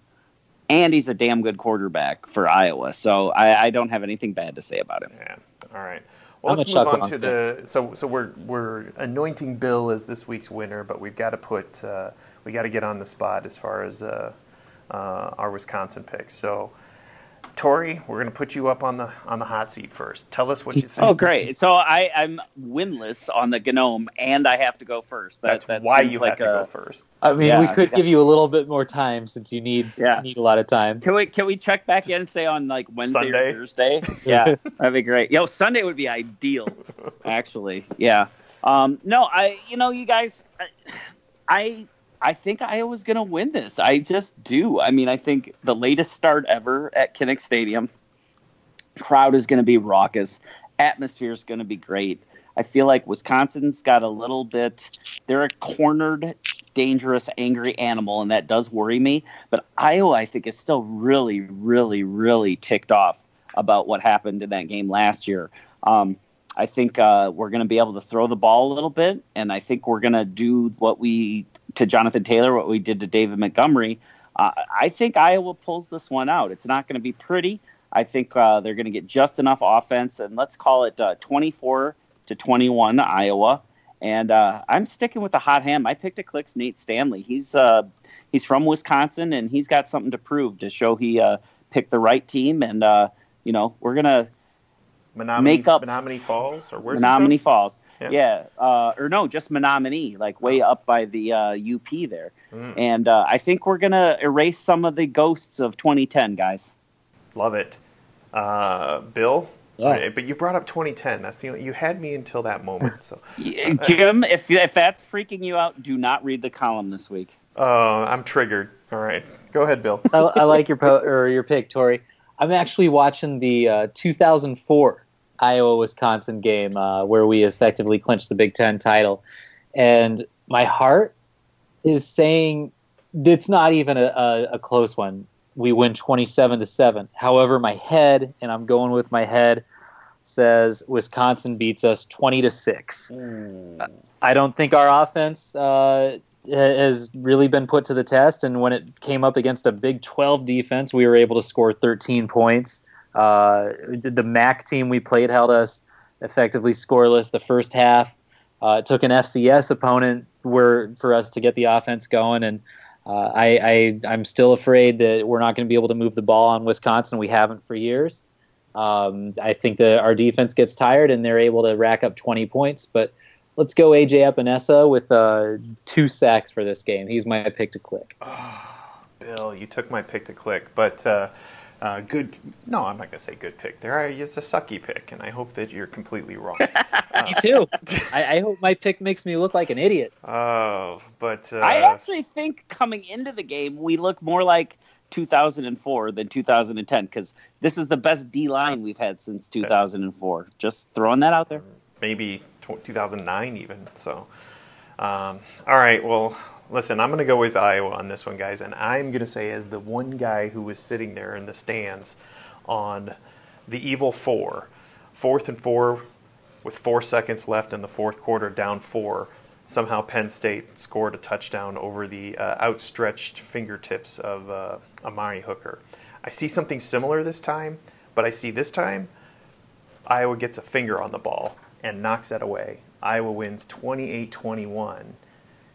and he's a damn good quarterback for Iowa. So I, I don't have anything bad to say about him. Yeah. All right. Well, let's move on to the so so we're we're anointing Bill as this week's winner, but we've got to put uh, we got to get on the spot as far as uh, uh, our Wisconsin picks. So Tori, we're going to put you up on the on the hot seat first. Tell us what you think. Oh, great! So I, I'm winless on the Gnome, and I have to go first. That, That's that why you like have to a, go first. I mean, yeah, we could give you a little bit more time since you need yeah. need a lot of time. Can we can we check back in and say on like Wednesday Sunday? or Thursday? Yeah, that'd be great. Yo, Sunday would be ideal, actually. Yeah. Um, no, I you know you guys, I, I I think Iowa's going to win this. I just do. I mean, I think the latest start ever at Kinnick Stadium. Crowd is going to be raucous. Atmosphere is going to be great. I feel like Wisconsin's got a little bit. They're a cornered, dangerous, angry animal, and that does worry me. But Iowa, I think, is still really, really, really ticked off about what happened in that game last year. Um, I think uh, we're going to be able to throw the ball a little bit, and I think we're going to do what we to Jonathan Taylor, what we did to David Montgomery. Uh, I think Iowa pulls this one out. It's not going to be pretty. I think uh, they're going to get just enough offense, and let's call it uh, 24 to 21 Iowa. And uh, I'm sticking with the hot hand. I picked a clicks Nate Stanley. He's uh, he's from Wisconsin, and he's got something to prove to show he picked the right team. And you know we're gonna Menominee, make up Menominee Falls or where's he Menominee from? Falls. Yeah. Yeah, uh, or no, just Menominee, like way up by the uh, UP there. Mm. And uh, I think we're gonna erase some of the ghosts of 2010, guys. Love it. Uh, Bill? Yeah. Right, But you brought up 2010. That's the only, you had me until that moment. So, Jim, if if that's freaking you out, do not read the column this week. uh, I'm triggered. All right, go ahead, Bill. I, I like your po- or your pick, Tori. I'm actually watching the uh, 2004 Iowa Wisconsin game uh, where we effectively clinched the Big Ten title, and my heart is saying it's not even a, a, a close one. We win 27 to seven. However, my head, and I'm going with my head, says Wisconsin beats us 20 to six. I don't think our offense uh, has really been put to the test. And when it came up against a Big 12 defense, we were able to score 13 points. Uh, the MAC team we played held us effectively scoreless the first half. Uh, it took an FCS opponent where, for us to get the offense going. And uh, I, I, I'm still afraid that we're not going to be able to move the ball on Wisconsin. We haven't for years. Um, I think that our defense gets tired and they're able to rack up 20 points. But let's go AJ Epenesa with uh, two sacks for this game. He's my pick to click. Bill, you took my pick to click, but uh, uh, good. No, I'm not gonna say good pick. There, I it's a sucky pick, and I hope that you're completely wrong. Me too. I, I hope my pick makes me look like an idiot. Oh, but uh, I actually think coming into the game, we look more like 2004 than 2010 because this is the best D line we've had since 2004. Just throwing that out there. maybe tw 2009 even. So, um, all right. Well, listen, I'm going to go with Iowa on this one, guys, and I'm going to say as the one guy who was sitting there in the stands on the evil four, fourth and four, with four seconds left in the fourth quarter, down four. Somehow Penn State scored a touchdown over the uh, outstretched fingertips of uh, Amani Hooker. I see something similar this time, but I see this time Iowa gets a finger on the ball and knocks that away. Iowa wins 28 21.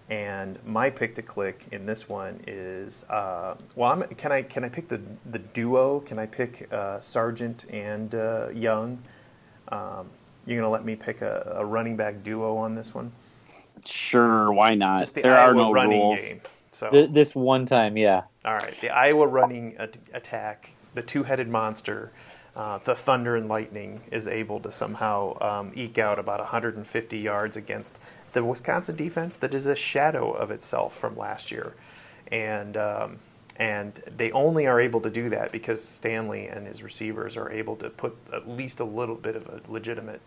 And my pick to click in this one is uh, well, I'm, can I can I pick the the duo? Can I pick uh, Sargent and uh, Young? Um, you're gonna let me pick a, a running back duo on this one? Sure, why not? Just the there Iowa are no running rules. game. So Th- this one time, yeah. all right, the Iowa running at- attack, the two-headed monster, uh, the Thunder and Lightning is able to somehow um, eke out about 150 yards against the Wisconsin defense that is a shadow of itself from last year, and um, and they only are able to do that because Stanley and his receivers are able to put at least a little bit of a legitimate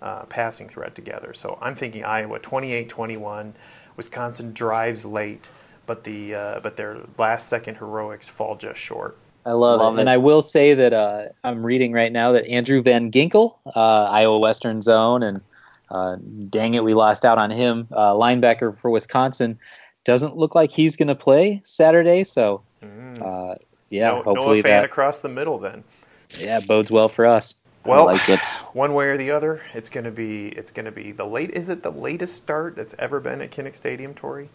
uh, passing threat together. So I'm thinking Iowa 28-21. Wisconsin drives late, but the uh, but their last second heroics fall just short. I love, Love it. And. I will say that uh, I'm reading right now that Andrew Van Ginkel, uh, Iowa Western Zone, and uh, dang it, we lost out on him, uh, linebacker for Wisconsin, doesn't look like he's going to play Saturday. So, uh, yeah, no, hopefully no fan that across the middle then. yeah bodes well for us. Well, I like it. one way or the other, it's going to be it's going to be the late. Is it the latest start that's ever been at Kinnick Stadium, Tori?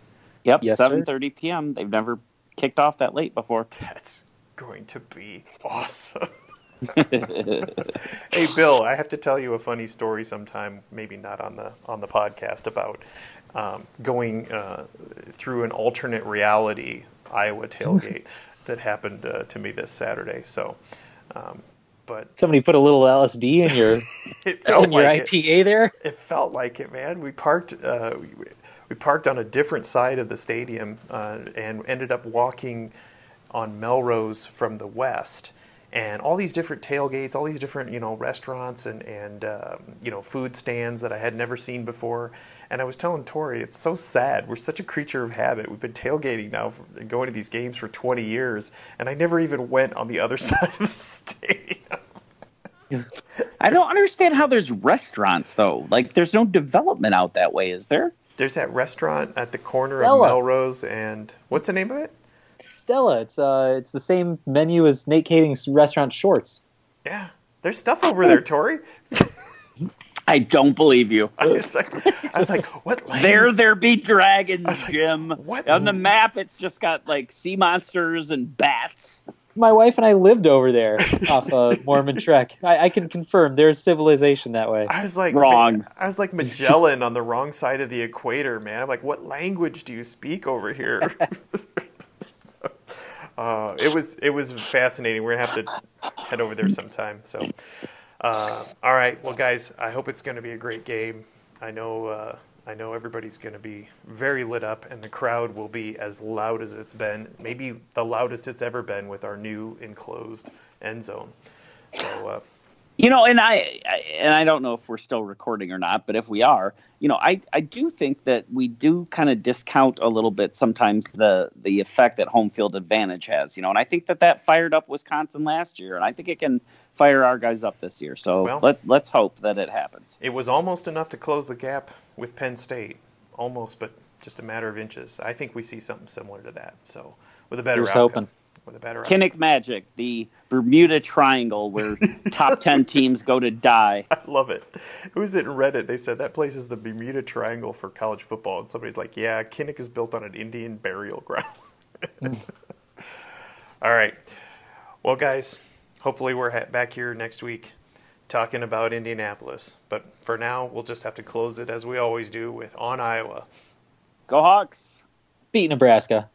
Yep, Yes, 7:30 p.m. They've never kicked off that late before. That's going to be awesome. hey Bill, I have to tell you a funny story sometime, maybe not on the on the podcast about um, going uh, through an alternate reality Iowa tailgate that happened uh, to me this Saturday. So, um, but Somebody put a little LSD in your in your like it. IPA there. It felt like it, man. We parked. Uh, we, we parked on a different side of the stadium uh, and ended up walking on Melrose from the west. And all these different tailgates, all these different you know restaurants and and um, you know food stands that I had never seen before. And I was telling Tori, it's so sad. We're such a creature of habit. We've been tailgating now, for, going to these games for 20 years, and I never even went on the other side of the stadium. I don't understand how there's restaurants though. Like, there's no development out that way, is there? There's that restaurant at the corner Stella. of Melrose and what's the name of it? Stella, it's uh, it's the same menu as Nate Kaeding's restaurant Shorts. Yeah, there's stuff over there, Tori. I don't believe you. I was like, I was like what? Land? There, there be dragons, like, Jim. what? On the map, it's just got like sea monsters and bats. my wife and I lived over there off of Mormon Trek. I, I can confirm there's civilization that way. I was like Wrong. I was like Magellan on the wrong side of the equator, man. I'm like, what language do you speak over here? uh, it was it was fascinating. We're gonna have to head over there sometime. So, uh, all right, well, guys, I hope it's gonna be a great game. I know uh, I know everybody's gonna be very lit up, and the crowd will be as loud as it's been, maybe the loudest it's ever been with our new enclosed end zone. So. You know, and I, I and I don't know if we're still recording or not, but if we are, you know, I I do think that we do kind of discount a little bit sometimes the the effect that home field advantage has, you know, and I think that that fired up Wisconsin last year, and I think it can fire our guys up this year. So Well- let let's hope that it happens. It was almost enough to close the gap with Penn State, almost, but just a matter of inches. I think we see something similar to that. So with a better Here's outcome, hoping. With a better outcome. Kinnick Magic, the Bermuda Triangle, where top ten teams go to die. I love it. Who was it in Reddit? They said that place is the Bermuda Triangle for college football, and somebody's like, "Yeah, Kinnick is built on an Indian burial ground." All right. Well, guys, hopefully we're ha- back here next week talking about Indianapolis. But for now, we'll just have to close it as we always do with on Iowa. Go Hawks! Beat Nebraska.